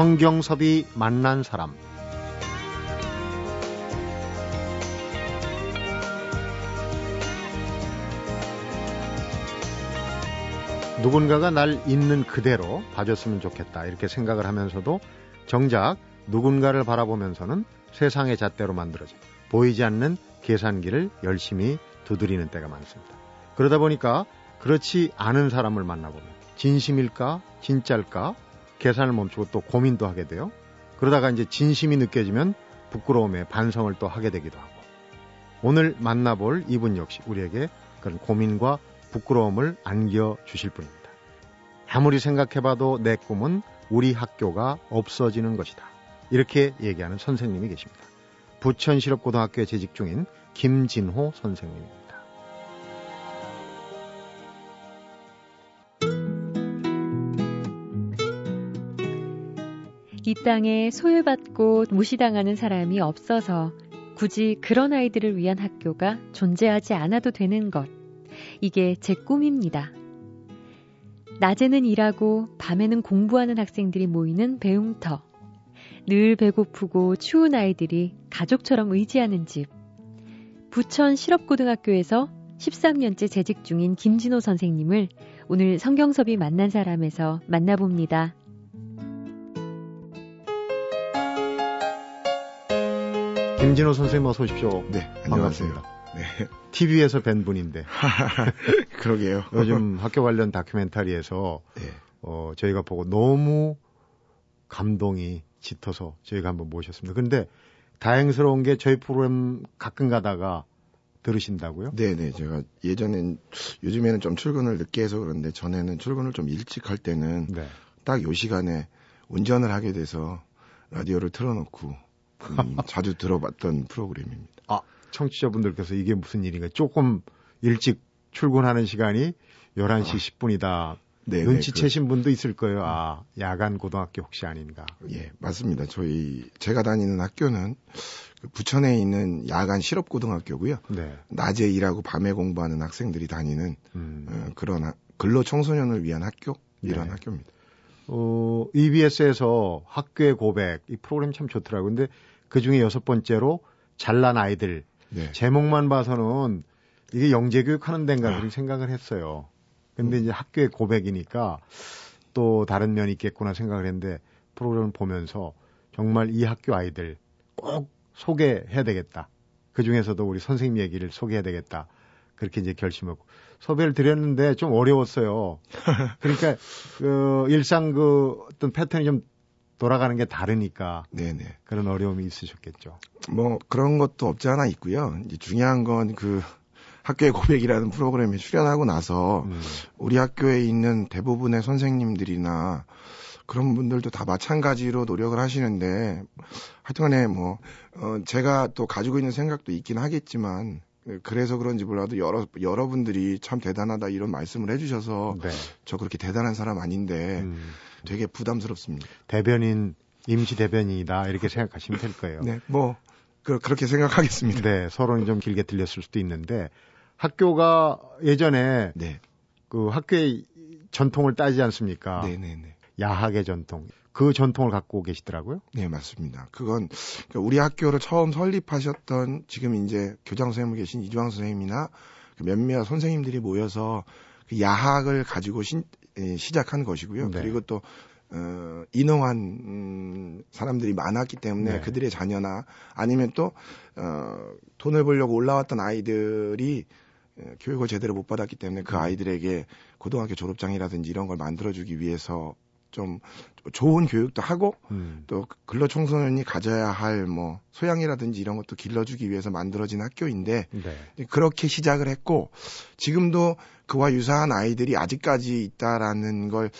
성경섭이 만난 사람 누군가가 날 있는 그대로 봐줬으면 좋겠다 이렇게 생각을 하면서도 정작 누군가를 바라보면서는 세상의 잣대로 만들어진 보이지 않는 계산기를 열심히 두드리는 때가 많습니다. 그러다 보니까 그렇지 않은 사람을 만나보면 진심일까 진짜일까 계산을 멈추고 또 고민도 하게 돼요. 그러다가 이제 진심이 느껴지면 부끄러움에 반성을 또 하게 되기도 하고 오늘 만나볼 이분 역시 우리에게 그런 고민과 부끄러움을 안겨 주실 분입니다. 아무리 생각해봐도 내 꿈은 우리 학교가 없어지는 것이다. 이렇게 얘기하는 선생님이 계십니다. 부천실업고등학교에 재직 중인 김진호 선생님입니다. 이 땅에 소외받고 무시당하는 사람이 없어서 굳이 그런 아이들을 위한 학교가 존재하지 않아도 되는 것. 이게 제 꿈입니다. 낮에는 일하고 밤에는 공부하는 학생들이 모이는 배움터. 늘 배고프고 추운 아이들이 가족처럼 의지하는 집. 부천 실업고등학교에서 13년째 재직 중인 김진호 선생님을 오늘 성경섭이 만난 사람에서 만나봅니다. 김진호 선생님 어서 오십시오. 네, 반갑습니다. 네. TV에서 뵌 분인데. 그러게요. 요즘 학교 관련 다큐멘터리에서 네. 어, 저희가 보고 너무 감동이 짙어서 저희가 한번 모셨습니다. 근데 다행스러운 게 저희 프로그램 가끔 가다가 들으신다고요? 네네. 제가 예전엔 요즘에는 좀 출근을 늦게 해서 그런데 전에는 출근을 좀 일찍 할 때는 네. 딱요 시간에 운전을 하게 돼서 라디오를 틀어놓고 음, 자주 들어봤던 프로그램입니다. 아, 청취자분들께서 이게 무슨 일인가 조금 일찍 출근하는 시간이 11시 아, 10분이다. 네, 눈치채신 그, 분도 있을 거예요. 아, 야간 고등학교 혹시 아닌가. 예, 맞습니다. 저희, 제가 다니는 학교는 그 부천에 있는 야간 실업 고등학교고요. 네. 낮에 일하고 밤에 공부하는 학생들이 다니는 음. 어, 그런 근로 청소년을 위한 학교 이런 네. 학교입니다. 어, EBS에서 학교의 고백 이 프로그램 참 좋더라고요. 근데 그 중에 여섯 번째로 잘난 아이들 네. 제목만 봐서는 이게 영재 교육 하는 데인가 그렇게 생각을 했어요. 근데 음. 이제 학교의 고백이니까 또 다른 면이 있겠구나 생각을 했는데 프로그램을 보면서 정말 이 학교 아이들 꼭 소개해야 되겠다. 그 중에서도 우리 선생님 얘기를 소개해야 되겠다. 그렇게 이제 결심하고 섭외를 드렸는데 좀 어려웠어요. 그러니까 그 일상 그 어떤 패턴이 좀 돌아가는 게 다르니까 네네. 그런 어려움이 있으셨겠죠. 뭐 그런 것도 없지 않아 있고요. 이제 중요한 건 그 학교의 고백이라는 프로그램에 출연하고 나서 음. 우리 학교에 있는 대부분의 선생님들이나 그런 분들도 다 마찬가지로 노력을 하시는데 하여튼간에 뭐 어, 제가 또 가지고 있는 생각도 있긴 하겠지만 그래서 그런지 몰라도 여러 여러분들이 참 대단하다 이런 말씀을 해주셔서 네. 저 그렇게 대단한 사람 아닌데 음. 되게 부담스럽습니다. 대변인 임시 대변인이다 이렇게 생각하시면 될 거예요. 네, 뭐 그, 렇게 생각하겠습니다. 네, 서론이 좀 길게 들렸을 수도 있는데 학교가 예전에 네. 그 학교의 전통을 따지지 않습니까? 네, 네, 네. 야학의 전통. 그 전통을 갖고 계시더라고요. 네, 맞습니다. 그건 그러니까 우리 학교를 처음 설립하셨던 지금 이제 교장 선생님 계신 이주황 선생님이나 그 몇몇 선생님들이 모여서 그 야학을 가지고 신, 예, 시작한 것이고요. 네. 그리고 또 어, 인허한 음, 사람들이 많았기 때문에 네. 그들의 자녀나 아니면 또 어, 돈을 벌려고 올라왔던 아이들이 어, 교육을 제대로 못 받았기 때문에 그 음. 아이들에게 고등학교 졸업장이라든지 이런 걸 만들어주기 위해서 좀 좋은 교육도 하고 음. 또 근로 청소년이 가져야 할 뭐 소양이라든지 이런 것도 길러주기 위해서 만들어진 학교인데 네. 그렇게 시작을 했고 지금도 그와 유사한 아이들이 아직까지 있다라는 걸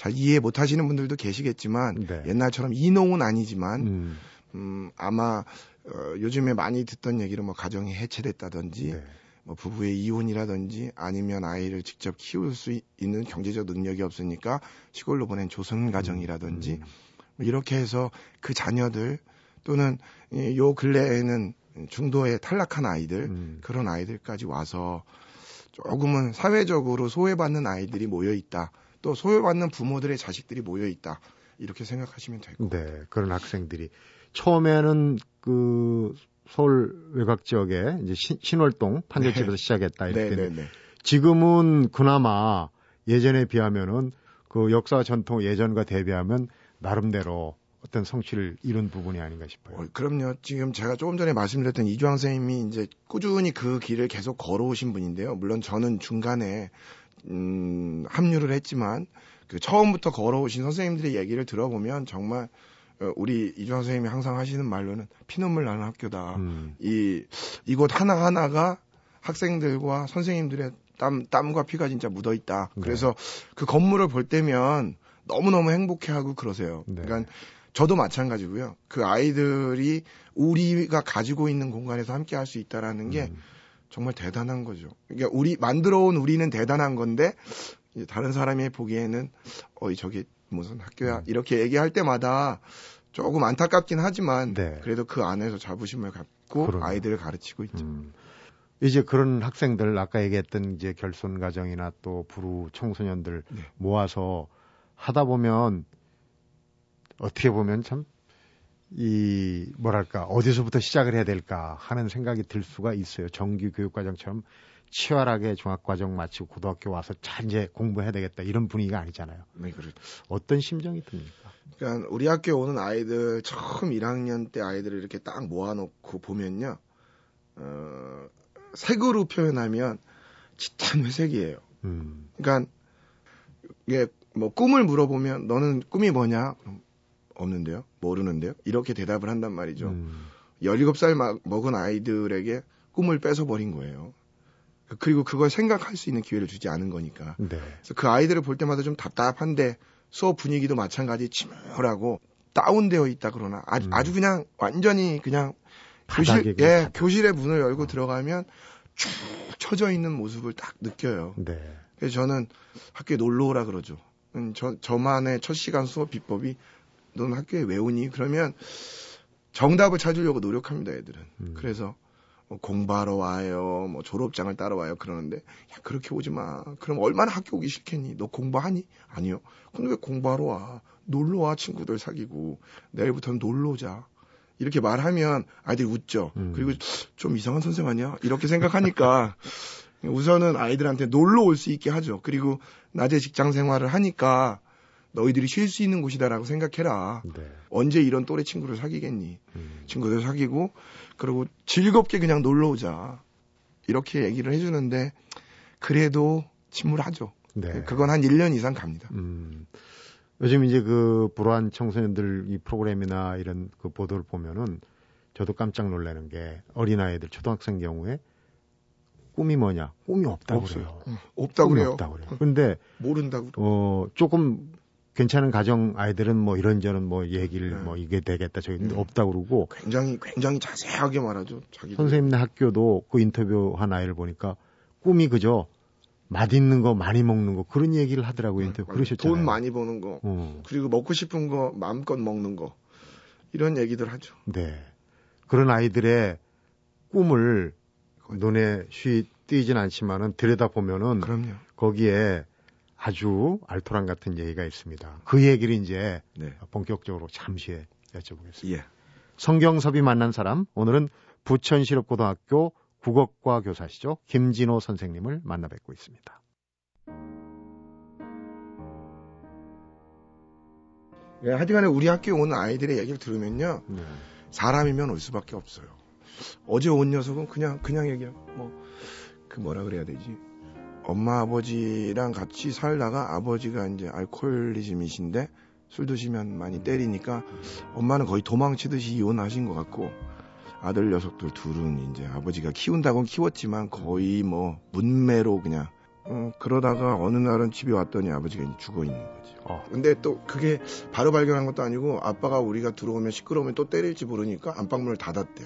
잘 이해 못 하시는 분들도 계시겠지만 네. 옛날처럼 이농은 아니지만 음, 음 아마 어, 요즘에 많이 듣던 얘기로 뭐 가정이 해체됐다든지 네. 뭐 부부의 이혼이라든지 아니면 아이를 직접 키울 수 있는 경제적 능력이 없으니까 시골로 보낸 조선 가정이라든지 음. 뭐 이렇게 해서 그 자녀들 또는 요 근래에는 중도에 탈락한 아이들 음. 그런 아이들까지 와서 조금은 사회적으로 소외받는 아이들이 모여 있다. 또 소외받는 부모들의 자식들이 모여 있다. 이렇게 생각하시면 되고. 네, 그런 학생들이 처음에는 그 서울 외곽 지역에 이제 신, 신월동 판결집에서 네. 시작했다 이렇게. 네, 네, 네. 지금은 그나마 예전에 비하면은 그 역사 전통 예전과 대비하면 나름대로 어떤 성취를 이룬 부분이 아닌가 싶어요. 어, 그럼요. 지금 제가 조금 전에 말씀드렸던 이주황 선생님이 이제 꾸준히 그 길을 계속 걸어오신 분인데요. 물론 저는 중간에 음, 합류를 했지만 그 처음부터 걸어오신 선생님들의 얘기를 들어보면 정말 어, 우리 이주환 선생님이 항상 하시는 말로는 피눈물 나는 학교다. 음. 이 이곳 하나 하나가 학생들과 선생님들의 땀 땀과 피가 진짜 묻어 있다. 네. 그래서 그 건물을 볼 때면 너무 너무 행복해하고 그러세요. 네. 그러니까 저도 마찬가지고요. 그 아이들이 우리가 가지고 있는 공간에서 함께 할 수 있다라는 게 음. 정말 대단한 거죠. 그러니까 우리 만들어 온 우리는 대단한 건데 다른 사람이 보기에는 어 저기 무슨 학교야 음. 이렇게 얘기할 때마다 조금 안타깝긴 하지만 네. 그래도 그 안에서 자부심을 갖고 그러네. 아이들을 가르치고 있죠. 음. 이제 그런 학생들 아까 얘기했던 이제 결손 가정이나 또 부루 청소년들 네. 모아서 하다 보면 어떻게 보면 참 이 뭐랄까 어디서부터 시작을 해야 될까 하는 생각이 들 수가 있어요. 정규 교육 과정처럼 치열하게 중학과정 마치고 고등학교 와서 잘 이제 공부해야 되겠다 이런 분위기가 아니잖아요. 네, 그렇죠. 어떤 심정이 듭니까? 그러니까 우리 학교에 오는 아이들 처음 1학년 때 아이들을 이렇게 딱 모아놓고 보면요, 어, 색으로 표현하면 짙은 회색이에요. 음. 그러니까 이게 뭐 꿈을 물어보면 너는 꿈이 뭐냐? 없는데요. 모르는데요. 이렇게 대답을 한단 말이죠. 음. 17살 먹은 아이들에게 꿈을 뺏어 버린 거예요. 그리고 그걸 생각할 수 있는 기회를 주지 않은 거니까. 네. 그래서 그 아이들을 볼 때마다 좀 답답한데 수업 분위기도 마찬가지 침울하고 다운되어 있다 그러나 아주, 음. 아주 그냥 완전히 그냥 교실 예 교실의 문을 열고 어. 들어가면 쭉 쳐져 있는 모습을 딱 느껴요. 네. 그래서 저는 학교에 놀러 오라 그러죠. 음, 저 저만의 첫 시간 수업 비법이 넌 학교에 왜 오니? 그러면 정답을 찾으려고 노력합니다, 애들은. 음. 그래서 뭐 공부하러 와요, 뭐 졸업장을 따러 와요 그러는데 야 그렇게 오지 마. 그럼 얼마나 학교 오기 싫겠니? 너 공부하니? 아니요. 근데 왜 공부하러 와? 놀러 와 친구들 사귀고 내일부터는 놀러 오자. 이렇게 말하면 아이들이 웃죠. 음. 그리고 좀 이상한 선생 아니야? 이렇게 생각하니까 우선은 아이들한테 놀러 올 수 있게 하죠. 그리고 낮에 직장 생활을 하니까 너희들이 쉴 수 있는 곳이다라고 생각해라. 네. 언제 이런 또래 친구를 사귀겠니? 음. 친구들 사귀고 그리고 즐겁게 그냥 놀러 오자. 이렇게 얘기를 해주는데 그래도 침울하죠. 네. 그건 한 1년 이상 갑니다. 음. 요즘 이제 그 불우한 청소년들 이 프로그램이나 이런 그 보도를 보면은 저도 깜짝 놀라는 게 어린아이들 초등학생 경우에 꿈이 뭐냐? 꿈이 없다고 없어요. 그래요. 응. 없다고 그래요. 없다고 그래요. 근데 모른다고. 어, 조금 괜찮은 가정 아이들은 뭐 이런저런 뭐 얘기를 네. 뭐 이게 되겠다 저기 네. 없다 그러고 굉장히 굉장히 자세하게 말하죠. 자기 선생님네 학교도 그 인터뷰한 아이를 보니까 꿈이 그저 맛있는 거 많이 먹는 거 그런 얘기를 하더라고요. 인터뷰 네, 그러셨잖아요. 돈 많이 버는 거 어. 그리고 먹고 싶은 거 마음껏 먹는 거 이런 얘기들 하죠. 네. 그런 아이들의 꿈을 눈에 쉬 띄진 않지만은 들여다 보면은 그럼요. 거기에 아주 알토란 같은 얘기가 있습니다. 그 얘기를 이제 네. 본격적으로 잠시 후에 여쭤보겠습니다. 예. 성경섭이 만난 사람 오늘은 부천실업고등학교 국어과 교사시죠 김진호 선생님을 만나 뵙고 있습니다. 예, 하여튼간에 우리 학교에 오는 아이들의 얘기를 들으면요 네. 사람이면 올 수밖에 없어요. 어제 온 녀석은 그냥 그냥 얘기야 뭐 그 뭐라 그래야 되지 엄마 아버지랑 같이 살다가 아버지가 이제 알코올리즘이신데 술 드시면 많이 때리니까 엄마는 거의 도망치듯이 이혼하신 것 같고 아들 녀석들 둘은 이제 아버지가 키운다곤 키웠지만 거의 뭐 문매로 그냥 어, 그러다가 어느 날은 집에 왔더니 아버지가 죽어 있는 거지. 어. 근데 또 그게 바로 발견한 것도 아니고 아빠가 우리가 들어오면 시끄러우면 또 때릴지 모르니까 안방문을 닫았대.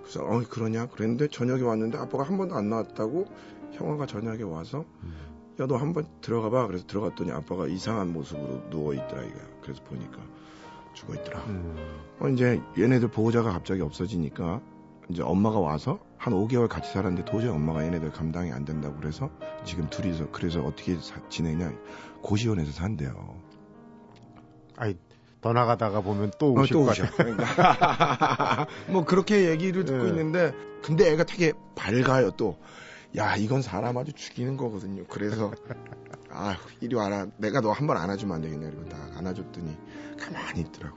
그래서 어 그러냐 그랬는데 저녁에 왔는데 아빠가 한 번도 안 나왔다고 형아가 저녁에 와서 음. 야너 한번 들어가 봐 그래서 들어갔더니 아빠가 이상한 모습으로 누워 있더라 이거 그래서 보니까 죽어 있더라 음. 어 이제 얘네들 보호자가 갑자기 없어지니까 이제 엄마가 와서 한 5개월 같이 살았는데 도저히 엄마가 얘네들 감당이 안 된다고 그래서 지금 둘이서 그래서 어떻게 사, 지내냐 고시원에서 산대요 아이 더 나가다가 보면 또 우실 어, 또 우셔. 그러니까 뭐 그렇게 얘기를 듣고 네. 있는데 근데 애가 되게 밝아요 또. 야 이건 사람 아주 죽이는 거거든요. 그래서 아 이리 와라. 내가 너 한 번 안아주면 안 되겠냐 이러고 딱 안아줬더니 가만히 있더라고.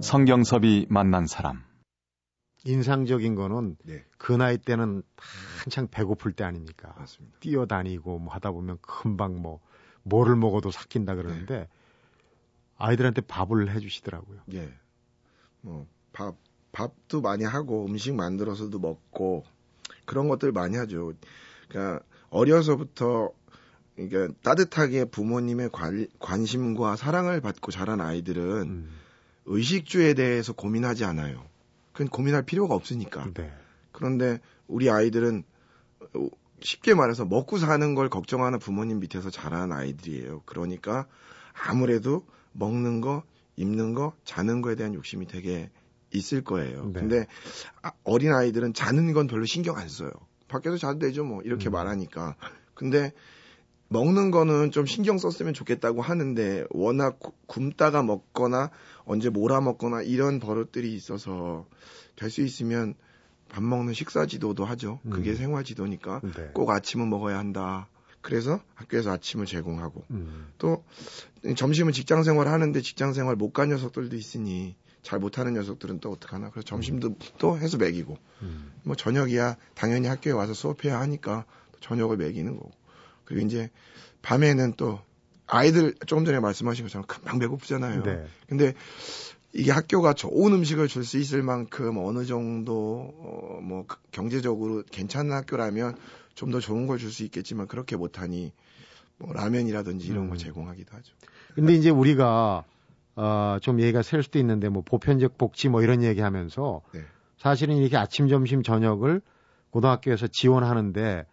성경섭이 만난 사람. 인상적인 거는 네. 그 나이 때는 한창 배고플 때 아닙니까? 맞습니다. 뛰어다니고 뭐 하다 보면 금방 뭐 뭐를 먹어도 삭힌다 그러는데 네. 아이들한테 밥을 해주시더라고요. 예. 뭐 밥 밥도 많이 하고 음식 만들어서도 먹고 그런 것들 많이 하죠. 그러니까 어려서부터 그러니까 따뜻하게 부모님의 관, 관심과 사랑을 받고 자란 아이들은 음. 의식주에 대해서 고민하지 않아요. 그건 고민할 필요가 없으니까. 네. 그런데 우리 아이들은 쉽게 말해서 먹고 사는 걸 걱정하는 부모님 밑에서 자란 아이들이에요. 그러니까 아무래도 먹는 거, 입는 거, 자는 거에 대한 욕심이 되게 있을 거예요. 네. 근데 아, 어린 아이들은 자는 건 별로 신경 안 써요. 밖에서 자도 되죠, 뭐 이렇게 음. 말하니까. 근데 먹는 거는 좀 신경 썼으면 좋겠다고 하는데 워낙 굶다가 먹거나 언제 몰아 먹거나 이런 버릇들이 있어서 될 수 있으면 밥 먹는 식사 지도도 하죠. 그게 음. 생활 지도니까 네. 꼭 아침은 먹어야 한다. 그래서 학교에서 아침을 제공하고 음. 또 점심은 직장 생활 하는데 직장 생활 못 간 녀석들도 있으니 잘 못하는 녀석들은 또 어떡하나. 그래서 점심도 음. 또 해서 먹이고 음. 뭐 저녁이야 당연히 학교에 와서 수업해야 하니까 저녁을 먹이는 거고 그리고 이제 밤에는 또 아이들 조금 전에 말씀하신 것처럼 금방 배고프잖아요. 네. 근데 이게 학교가 좋은 음식을 줄 수 있을 만큼 어느 정도 어, 뭐그 경제적으로 괜찮은 학교라면 좀 더 좋은 걸 줄 수 있겠지만 그렇게 못하니 뭐 라면이라든지 이런 음. 걸 제공하기도 하죠. 근데 이제 우리가 어, 좀 얘기가 셀 수도 있는데 뭐 보편적 복지 뭐 이런 얘기하면서 네. 사실은 이렇게 아침, 점심, 저녁을 고등학교에서 지원하는데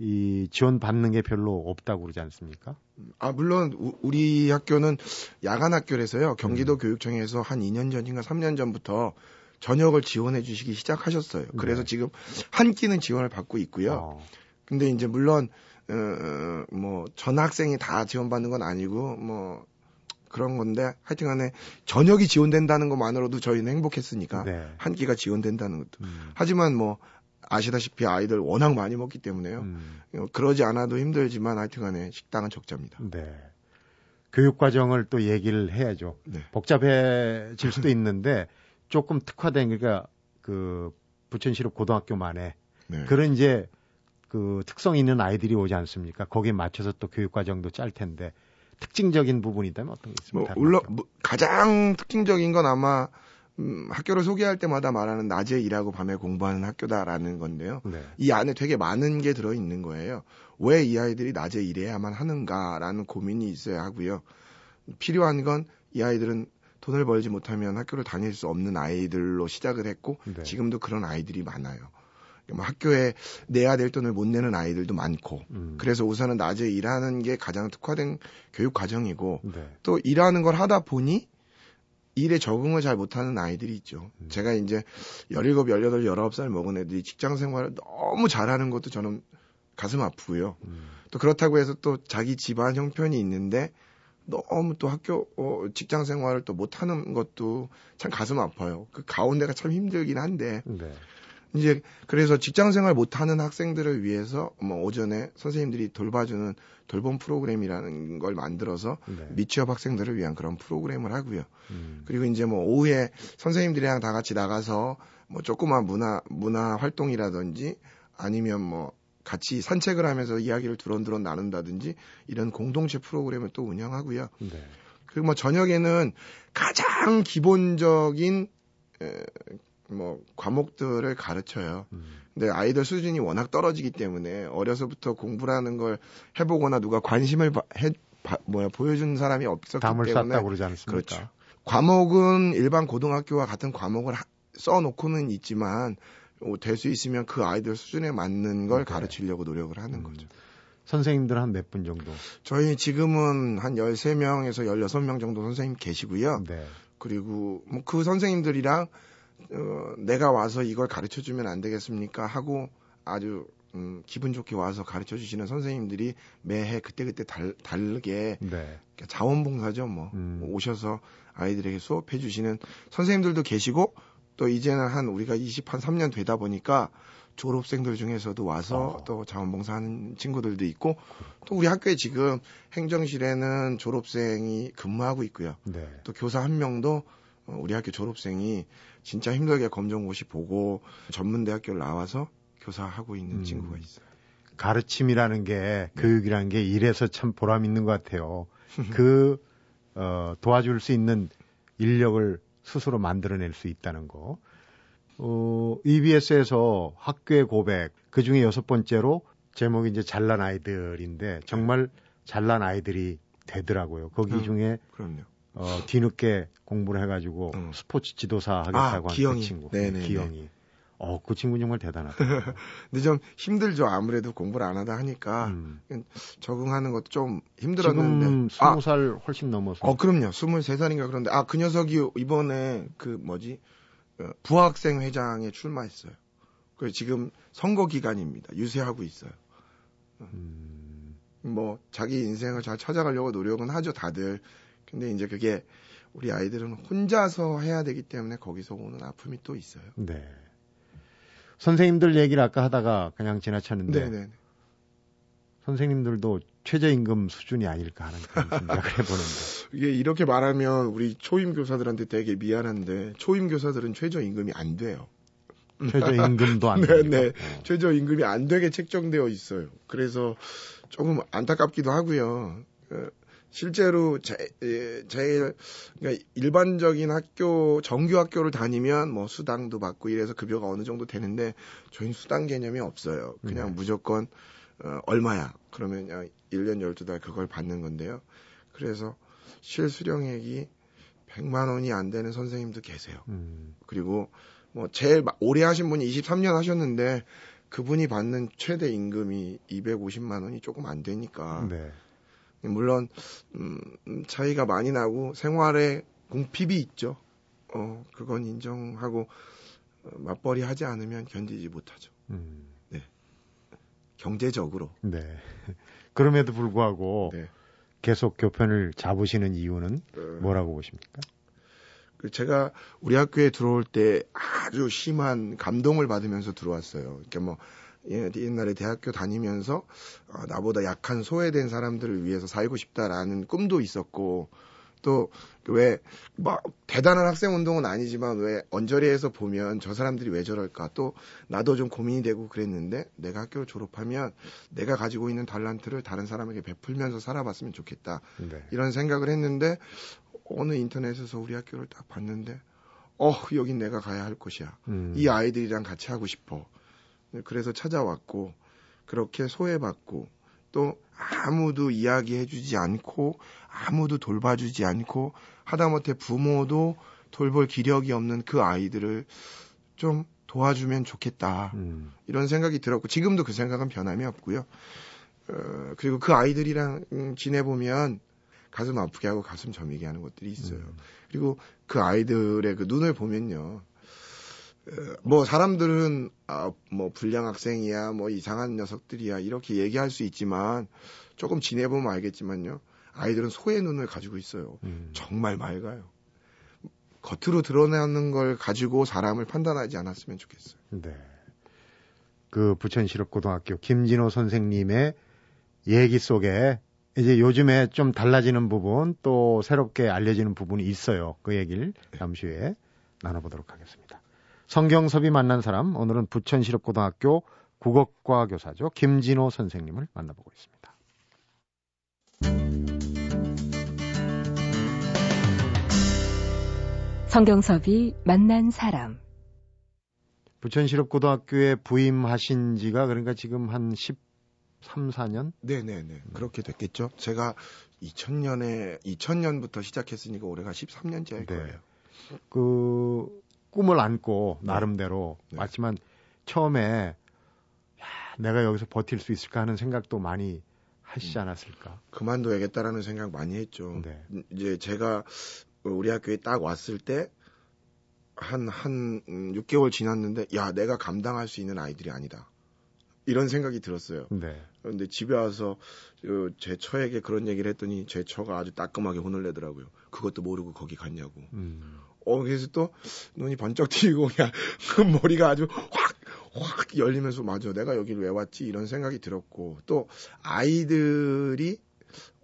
이 지원 받는 게 별로 없다고 그러지 않습니까? 아 물론 우, 리 학교는 야간 학교라서요. 경기도 음. 교육청에서 한 2년 전인가 3년 전부터 저녁을 지원해 주시기 시작하셨어요. 그래서 네. 지금 한 끼는 지원을 받고 있고요. 어. 근데 이제 물론 어, 뭐 전 학생이 다 지원받는 건 아니고 뭐 그런 건데 하여튼간에 저녁이 지원된다는 것만으로도 저희는 행복했으니까 네. 한 끼가 지원된다는 것도. 음. 하지만 뭐 아시다시피 아이들 워낙 많이 먹기 때문에요. 음. 어, 그러지 않아도 힘들지만 하여튼간에 식당은 적자입니다. 네. 교육 과정을 또 얘기를 해야죠. 네. 복잡해질 수도 있는데 조금 특화된 그러니까 그 부천시립 고등학교만의 네. 그런 이제 그 특성 있는 아이들이 오지 않습니까? 거기에 맞춰서 또 교육 과정도 짤 텐데 특징적인 부분이 있다면 어떤 게 있습니까? 뭐, 물론 뭐, 가장 특징적인 건 아마 음, 학교를 소개할 때마다 말하는 낮에 일하고 밤에 공부하는 학교다라는 건데요. 네. 이 안에 되게 많은 게 들어 있는 거예요. 왜 이 아이들이 낮에 일해야만 하는가라는 고민이 있어야 하고요. 필요한 건 이 아이들은 돈을 벌지 못하면 학교를 다닐 수 없는 아이들로 시작을 했고 네. 지금도 그런 아이들이 많아요. 뭐 학교에 내야 될 돈을 못 내는 아이들도 많고 음. 그래서 우선은 낮에 일하는 게 가장 특화된 교육 과정이고 네. 또 일하는 걸 하다 보니 일에 적응을 잘 못하는 아이들이 있죠. 음. 제가 이제 17, 18, 19살 먹은 애들이 직장 생활을 너무 잘하는 것도 저는 가슴 아프고요. 음. 또 그렇다고 해서 또 자기 집안 형편이 있는데 너무 또 학교 어, 직장 생활을 또 못하는 것도 참 가슴 아파요. 그 가운데가 참 힘들긴 한데 네. 이제 그래서 직장 생활 못 하는 학생들을 위해서 뭐 오전에 선생님들이 돌봐주는 돌봄 프로그램이라는 걸 만들어서 네. 미취업 학생들을 위한 그런 프로그램을 하고요. 음. 그리고 이제 뭐 오후에 선생님들이랑 다 같이 나가서 뭐 조그만 문화 문화 활동이라든지 아니면 뭐 같이 산책을 하면서 이야기를 두런두런 나눈다든지 이런 공동체 프로그램을 또 운영하고요. 네. 그리고 뭐 저녁에는 가장 기본적인 에, 뭐 과목들을 가르쳐요. 음. 근데 아이들 수준이 워낙 떨어지기 때문에 어려서부터 공부라는 걸 해보거나 누가 관심을 바, 해, 바, 뭐야 보여준 사람이 없었기 담을 때문에 쌌다고 그러지 않습니까? 그렇죠. 과목은 일반 고등학교와 같은 과목을 하, 써놓고는 있지만 어, 될수 있으면 그 아이들 수준에 맞는 걸 네. 가르치려고 노력을 하는 음. 거죠. 선생님들 한 몇 분 정도? 저희 지금은 한 13명에서 16명 정도 선생님 계시고요. 네. 그리고 뭐 그 선생님들이랑 어, 내가 와서 이걸 가르쳐 주면 안 되겠습니까? 하고 아주 음, 기분 좋게 와서 가르쳐 주시는 선생님들이 매해 그때그때 달, 다르게 네. 자원봉사죠. 뭐 음. 오셔서 아이들에게 수업해 주시는 선생님들도 계시고 또 이제는 한 우리가 20한 3년 되다 보니까 졸업생들 중에서도 와서 어. 또 자원봉사하는 친구들도 있고 또 우리 학교에 지금 행정실에는 졸업생이 근무하고 있고요. 네. 또 교사 한 명도 어, 우리 학교 졸업생이 진짜 힘들게 검정고시 보고 전문대학교를 나와서 교사하고 있는 음. 친구가 있어요. 가르침이라는 게 네. 교육이라는 게 이래서 참 보람 있는 것 같아요. 그 어, 도와줄 수 있는 인력을 스스로 만들어낼 수 있다는 거. 어, EBS에서 학교의 고백 그 중에 여섯 번째로 제목이 이제 잘난 아이들인데 정말 잘난 아이들이 되더라고요. 거기 음. 중에 그럼요. 어, 뒤늦게 공부를 해가지고 음. 스포츠 지도사 아, 하겠다고 한그 기영이. 친구, 네네네. 기영이. 어, 그 친구 정말 대단하다. 근데 좀 힘들죠. 아무래도 공부를 안 하다 하니까 음. 적응하는 것도 좀 힘들었는데. 지금 아, 스무 살 훨씬 넘어서. 어, 그럼요. 23살인가 그런데, 아, 그 녀석이 이번에 그 뭐지, 어, 부학생 회장에 출마했어요. 그 지금 선거 기간입니다. 유세하고 있어요. 음, 뭐, 자기 인생을 잘 찾아가려고 노력은 하죠, 다들. 근데 이제 그게 우리 아이들은 혼자서 해야 되기 때문에 거기서 오는 아픔이 또 있어요. 네. 선생님들 얘기를 아까 하다가 그냥 지나쳤는데 네네. 선생님들도 최저임금 수준이 아닐까 하는 그런 생각을 해보는데. 이게 이렇게 말하면 우리 초임 교사들한테 되게 미안한데, 초임 교사들은 최저임금이 안 돼요. 최저임금도 안 네, 됩니다. 네. 어. 최저임금이 안 되게 책정되어 있어요. 그래서 조금 안타깝기도 하고요. 어, 실제로 제, 예, 제일 그러니까 일반적인 학교 정규 학교를 다니면 뭐 수당도 받고 이래서 급여가 어느 정도 되는데 저희는 수당 개념이 없어요. 그냥 네. 무조건 어, 얼마야. 그러면 그냥 1년 12달 그걸 받는 건데요. 그래서 실수령액이 100만 원이 안 되는 선생님도 계세요. 음, 그리고 뭐 제일 마- 오래 하신 분이 23년 하셨는데 그분이 받는 최대 임금이 250만 원이 조금 안 되니까 네. 물론 음, 음, 차이가 많이 나고 생활에 공핍이 있죠. 어 그건 인정하고 어, 맞벌이 하지 않으면 견디지 못하죠. 음, 경제적으로. 네. 그럼에도 불구하고 네. 계속 교편을 잡으시는 이유는 어, 뭐라고 보십니까? 그 제가 우리 학교에 들어올 때 아주 심한 감동을 받으면서 들어왔어요. 그러니까 뭐 예, 옛날에 대학교 다니면서 어, 나보다 약한 소외된 사람들을 위해서 살고 싶다라는 꿈도 있었고 또 왜 막 대단한 학생 운동은 아니지만 왜 언저리에서 보면 저 사람들이 왜 저럴까? 또 나도 좀 고민이 되고 그랬는데 내가 학교를 졸업하면 내가 가지고 있는 달란트를 다른 사람에게 베풀면서 살아봤으면 좋겠다. 네. 이런 생각을 했는데 어느 인터넷에서 우리 학교를 딱 봤는데 어 여긴 내가 가야 할 곳이야. 음, 이 아이들이랑 같이 하고 싶어 그래서 찾아왔고 그렇게 소외받고 또 아무도 이야기해주지 않고 아무도 돌봐주지 않고 하다못해 부모도 돌볼 기력이 없는 그 아이들을 좀 도와주면 좋겠다 음, 이런 생각이 들었고 지금도 그 생각은 변함이 없고요. 어, 그리고 그 아이들이랑 음, 지내보면 가슴 아프게 하고 가슴 저미게 하는 것들이 있어요. 음. 그리고 그 아이들의 그 눈을 보면요. 어, 뭐 사람들은 아, 뭐 불량 학생이야, 뭐 이상한 녀석들이야 이렇게 얘기할 수 있지만 조금 지내보면 알겠지만요. 아이들은 소의 눈을 가지고 있어요. 음. 정말 맑아요. 겉으로 드러나는 걸 가지고 사람을 판단하지 않았으면 좋겠어요. 네. 그 부천실업고등학교 김진호 선생님의 얘기 속에 이제 요즘에 좀 달라지는 부분 또 새롭게 알려지는 부분이 있어요. 그 얘기를 잠시 후에 나눠보도록 하겠습니다. 성경섭이 만난 사람 오늘은 부천실업고등학교 국어과 교사죠. 김진호 선생님을 만나보고 있습니다. 성경섭이 만난 사람. 부천실업고등학교에 부임하신 지가 그러니까 지금 한 13, 4년? 네네네. 그렇게 됐겠죠. 제가 2000년에, 2000년부터 시작했으니까 올해가 13년째 할 네. 거예요. 그 꿈을 안고 나름대로 네. 맞지만 처음에 야, 내가 여기서 버틸 수 있을까 하는 생각도 많이 하시지 않았을까? 그만둬야겠다라는 생각 많이 했죠. 네. 이제 제가 우리 학교에 딱 왔을 때 한, 한 6개월 지났는데, 야, 내가 감당할 수 있는 아이들이 아니다. 이런 생각이 들었어요. 네. 그런데 집에 와서 어, 제 처에게 그런 얘기를 했더니 제 처가 아주 따끔하게 혼을 내더라고요. 그것도 모르고 거기 갔냐고. 음. 어, 그래서 또 눈이 번쩍 튀고 그냥 그 머리가 아주 확, 확 열리면서 맞아. 내가 여기를 왜 왔지? 이런 생각이 들었고 또 아이들이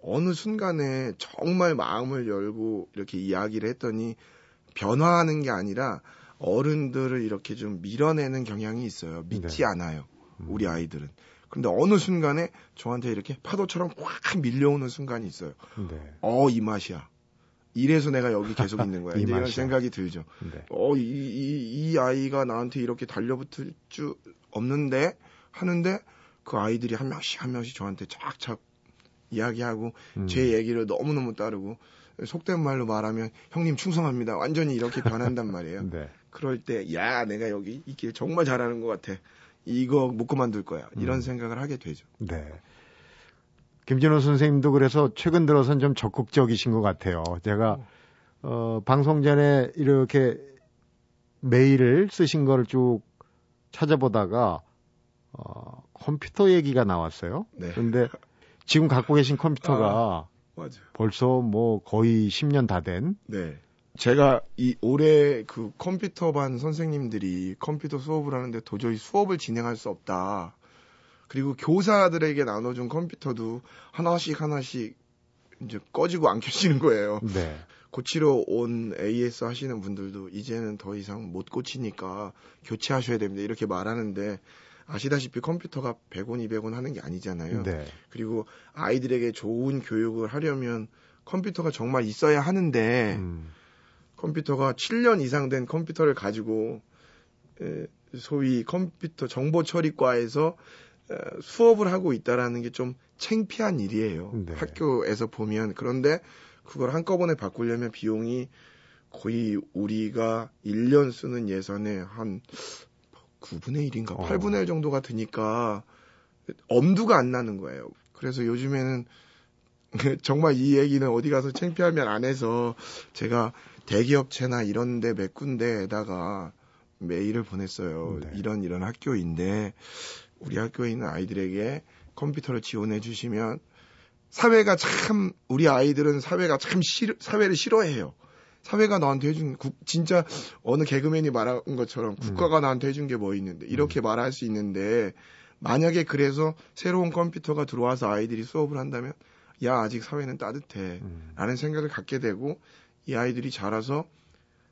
어느 순간에 정말 마음을 열고 이렇게 이야기를 했더니 변화하는 게 아니라 어른들을 이렇게 좀 밀어내는 경향이 있어요. 믿지 네. 않아요. 우리 아이들은. 근데 어느 순간에 저한테 이렇게 파도처럼 확 밀려오는 순간이 있어요. 네. 어, 이 맛이야. 이래서 내가 여기 계속 있는 거야. 이 이제 이런. 생각이 들죠. 네. 어, 이, 이, 이 아이가 나한테 이렇게 달려붙을 줄 없는데 하는데 그 아이들이 한 명씩 한 명씩 저한테 착착 이야기하고 음. 제 얘기를 너무너무 따르고 속된 말로 말하면 형님 충성합니다. 완전히 이렇게 변한단 말이에요. 네. 그럴 때 야, 내가 여기 있길 정말 잘하는 것 같아. 이거 못 그만둘 거야. 이런 음. 생각을 하게 되죠. 네. 김진호 선생님도 그래서 최근 들어선 좀 적극적이신 것 같아요. 제가 어, 방송 전에 이렇게 메일을 쓰신 거를 쭉 찾아보다가 어, 컴퓨터 얘기가 나왔어요. 네. 그런데 지금 갖고 계신 컴퓨터가 맞아요. 벌써 뭐 거의 10년 다 된. 네. 제가 이 올해 그 컴퓨터반 선생님들이 컴퓨터 수업을 하는데 도저히 수업을 진행할 수 없다. 그리고 교사들에게 나눠준 컴퓨터도 하나씩 하나씩 이제 꺼지고 안 켜지는 거예요. 네. 고치러 온 AS 하시는 분들도 이제는 더 이상 못 고치니까 교체하셔야 됩니다. 이렇게 말하는데 아시다시피 컴퓨터가 100원, 200원 하는 게 아니잖아요. 네. 그리고 아이들에게 좋은 교육을 하려면 컴퓨터가 정말 있어야 하는데 음, 컴퓨터가 7년 이상 된 컴퓨터를 가지고 에, 소위 컴퓨터 정보 처리과에서 에, 수업을 하고 있다라는 게좀 창피한 일이에요. 네. 학교에서 보면 그런데 그걸 한꺼번에 바꾸려면 비용이 거의 우리가 1년 쓰는 예산의 한 9분의 1인가 어. 8분의 1 정도가 드니까 엄두가 안 나는 거예요. 그래서 요즘에는 정말 이 얘기는 어디 가서 창피하면 안 해서 제가 대기업체나 이런 데 몇 군데에다가 메일을 보냈어요. 네. 이런 이런 학교인데 우리 학교에 있는 아이들에게 컴퓨터를 지원해 주시면 사회가 참 우리 아이들은 사회가 참 싫, 사회를 싫어해요. 사회가 나한테 해준 국- 진짜 어느 개그맨이 말한 것처럼 국가가 나한테 해준 게 뭐 있는데 이렇게 말할 수 있는데 만약에 그래서 새로운 컴퓨터가 들어와서 아이들이 수업을 한다면 야 아직 사회는 따뜻해 음, 라는 생각을 갖게 되고 이 아이들이 자라서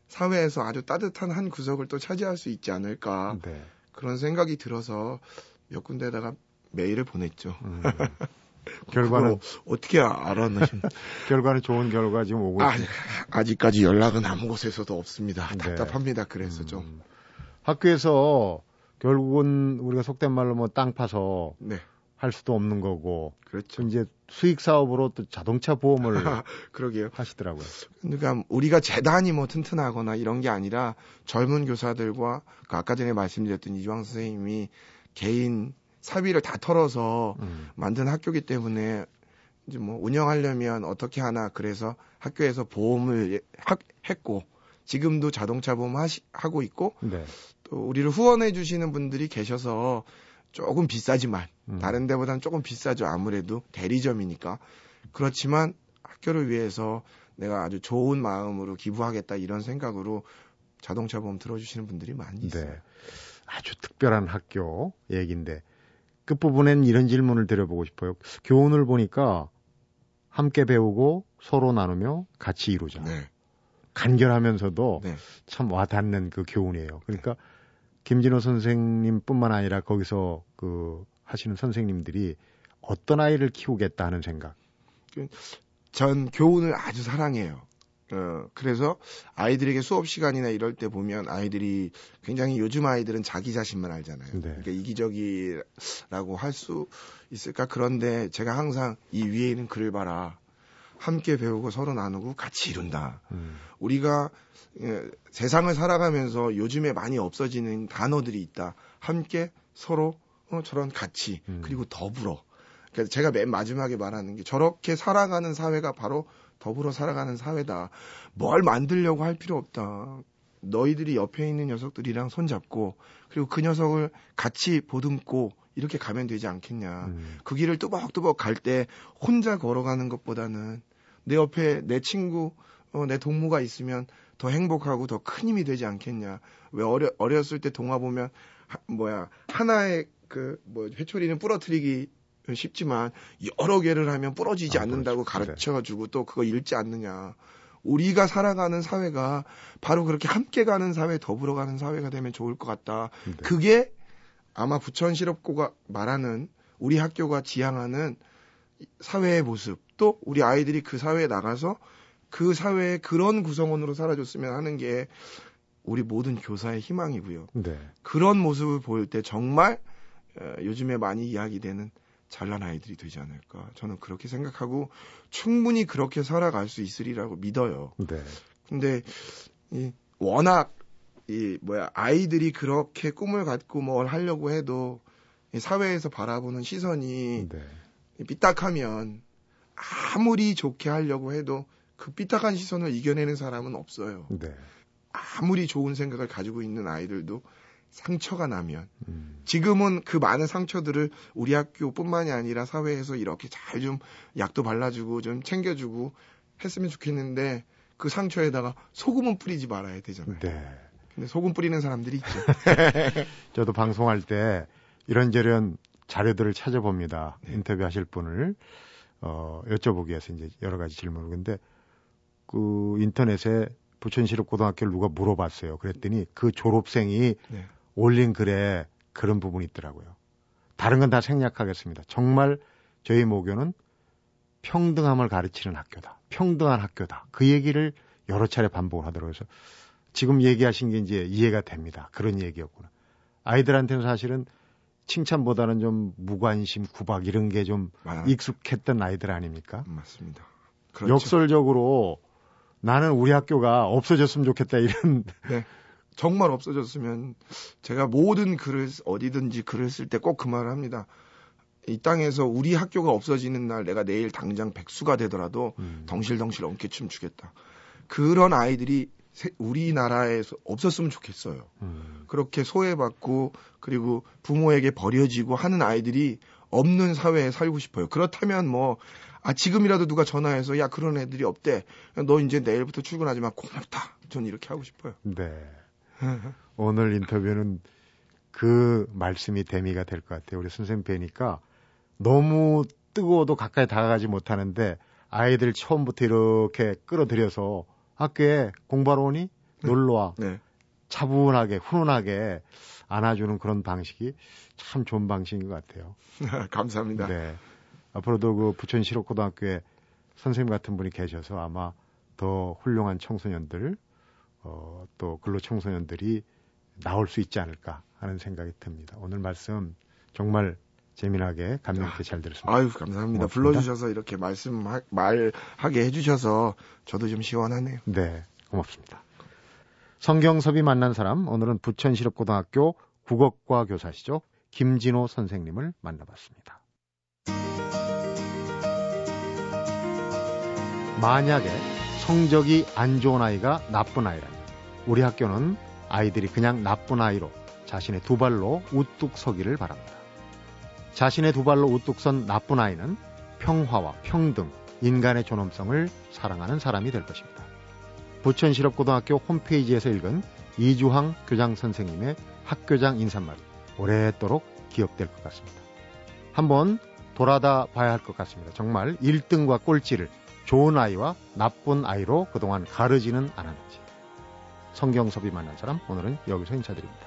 사회에서 아주 따뜻한 한 구석을 또 차지할 수 있지 않을까 네. 그런 생각이 들어서 몇 군데다가 메일을 보냈죠. 음. 결과는 어떻게 알았나 싶 결과는 좋은 결과 지금 오고 아. 아직까지 연락은 아무 곳에서도 없습니다. 네. 답답합니다. 그래서 좀. 음. 학교에서 결국은 우리가 속된 말로 뭐 땅 파서 네, 할 수도 없는 거고 그렇죠. 또 이제 수익 사업으로 또 자동차 보험을 그러게요. 하시더라고요. 그러니까 우리가 재단이 뭐 튼튼하거나 이런 게 아니라 젊은 교사들과 그 아까 전에 말씀드렸던 이주황 선생님이 개인 사비를 다 털어서 음. 만든 학교기 때문에 이제 뭐 운영하려면 어떻게 하나 그래서 학교에서 보험을 예- 하- 했고 지금도 자동차 보험 하시, 하고 있고 네. 또 우리를 후원해 주시는 분들이 계셔서 조금 비싸지만 음. 다른 데보다는 조금 비싸죠 아무래도 대리점이니까 그렇지만 학교를 위해서 내가 아주 좋은 마음으로 기부하겠다 이런 생각으로 자동차 보험 들어주시는 분들이 많이 있어요. 네. 아주 특별한 학교 얘기인데 끝부분엔 이런 질문을 드려보고 싶어요. 교훈을 보니까 함께 배우고 서로 나누며 같이 이루자. 네. 간결하면서도 네. 참 와닿는 그 교훈이에요. 그러니까 김진호 선생님뿐만 아니라 거기서 그 하시는 선생님들이 어떤 아이를 키우겠다 하는 생각. 전 교훈을 아주 사랑해요. 어, 그래서 아이들에게 수업 시간이나 이럴 때 보면 아이들이 굉장히 요즘 아이들은 자기 자신만 알잖아요. 네. 그러니까 이기적이라고 할 수 있을까? 그런데 제가 항상 이 위에 있는 글을 봐라. 함께 배우고 서로 나누고 같이 이룬다. 음, 우리가 예, 세상을 살아가면서 요즘에 많이 없어지는 단어들이 있다. 함께 서로 어, 저런 같이 음. 그리고 더불어 그러니까 제가 맨 마지막에 말하는 게 저렇게 살아가는 사회가 바로 더불어 살아가는 사회다. 뭘 만들려고 할 필요 없다. 너희들이 옆에 있는 녀석들이랑 손잡고 그리고 그 녀석을 같이 보듬고 이렇게 가면 되지 않겠냐. 음. 그 길을 뚜벅뚜벅 갈 때 혼자 걸어가는 것보다는 내 옆에 내 친구, 어, 내 동무가 있으면 더 행복하고 더 큰 힘이 되지 않겠냐. 왜 어려, 어렸을 때 동화 보면, 하, 뭐야, 하나의 그, 뭐, 회초리는 부러뜨리기 쉽지만 여러 개를 하면 부러지지 아, 않는다고 가르쳐 주고 또 그거 읽지 않느냐. 우리가 살아가는 사회가 바로 그렇게 함께 가는 사회, 더불어 가는 사회가 되면 좋을 것 같다. 네. 그게 아마 부천실업고가 말하는 우리 학교가 지향하는 사회의 모습, 또 우리 아이들이 그 사회에 나가서 그 사회의 그런 구성원으로 살아줬으면 하는 게 우리 모든 교사의 희망이고요. 네. 그런 모습을 보일 때 정말 어, 요즘에 많이 이야기되는 잘난 아이들이 되지 않을까. 저는 그렇게 생각하고 충분히 그렇게 살아갈 수 있으리라고 믿어요. 네. 근데 이 워낙 이 뭐야 아이들이 그렇게 꿈을 갖고 뭘 하려고 해도 이 사회에서 바라보는 시선이 네. 삐딱하면 아무리 좋게 하려고 해도 그 삐딱한 시선을 이겨내는 사람은 없어요. 네. 아무리 좋은 생각을 가지고 있는 아이들도 상처가 나면 음. 지금은 그 많은 상처들을 우리 학교뿐만이 아니라 사회에서 이렇게 잘 좀 약도 발라주고 좀 챙겨주고 했으면 좋겠는데 그 상처에다가 소금은 뿌리지 말아야 되잖아요. 네. 근데 소금 뿌리는 사람들이 있죠. 저도 방송할 때 이런저런 자료들을 찾아봅니다. 네. 인터뷰하실 분을 어, 여쭤보기 위해서 이제 여러 가지 질문을 근데 그 인터넷에 부천시립 고등학교를 누가 물어봤어요. 그랬더니 그 졸업생이 네. 올린 글에 그런 부분이 있더라고요. 다른 건 다 생략하겠습니다. 정말 저희 모교는 평등함을 가르치는 학교다. 평등한 학교다. 그 얘기를 여러 차례 반복을 하더라고요. 그래서 지금 얘기하신 게 이제 이해가 됩니다. 그런 얘기였구나. 아이들한테는 사실은 칭찬보다는 좀 무관심, 구박 이런 게 좀 익숙했던 아이들 아닙니까? 맞습니다. 그렇죠. 역설적으로 나는 우리 학교가 없어졌으면 좋겠다 이런 네. 정말 없어졌으면 제가 모든 글을 어디든지 글을 쓸 때 꼭 그 말을 합니다. 이 땅에서 우리 학교가 없어지는 날 내가 내일 당장 백수가 되더라도 음. 덩실덩실 엉켜 춤 추겠다. 그런 아이들이 우리나라에서 없었으면 좋겠어요. 음. 그렇게 소외받고 그리고 부모에게 버려지고 하는 아이들이 없는 사회에 살고 싶어요. 그렇다면 뭐, 아, 지금이라도 누가 전화해서 야, 그런 애들이 없대. 너 이제 내일부터 출근하지 마. 고맙다. 전 이렇게 하고 싶어요. 네. 오늘 인터뷰는 그 말씀이 대미가 될 것 같아요. 우리 선생님 뵈니까 너무 뜨거워도 가까이 다가가지 못하는데 아이들 처음부터 이렇게 끌어들여서 학교에 공부하러 오니 네. 놀러 와 네. 차분하게 훈훈하게 안아주는 그런 방식이 참 좋은 방식인 것 같아요. 감사합니다. 네. 앞으로도 그 부천 실업고등학교에 선생님 같은 분이 계셔서 아마 더 훌륭한 청소년들 어, 또 근로 청소년들이 나올 수 있지 않을까 하는 생각이 듭니다. 오늘 말씀 정말 재미나게 감명 있게 잘 들었습니다. 아유 감사합니다. 고맙습니다. 불러주셔서 이렇게 말씀 말하게 해주셔서 저도 좀 시원하네요. 네, 고맙습니다. 성경섭이 만난 사람 오늘은 부천실업고등학교 국어과 교사시죠 김진호 선생님을 만나봤습니다. 만약에 성적이 안 좋은 아이가 나쁜 아이라 우리 학교는 아이들이 그냥 나쁜 아이로 자신의 두 발로 우뚝 서기를 바랍니다. 자신의 두 발로 우뚝 선 나쁜 아이는 평화와 평등, 인간의 존엄성을 사랑하는 사람이 될 것입니다. 부천실업고등학교 홈페이지에서 읽은 이주황 교장 선생님의 학교장 인사말이 오래도록 기억될 것 같습니다. 한번 돌아다 봐야 할 것 같습니다. 정말 1등과 꼴찌를 좋은 아이와 나쁜 아이로 그동안 가르지는 않았는지. 성경섭이 만난 사람 오늘은 여기서 인사드립니다.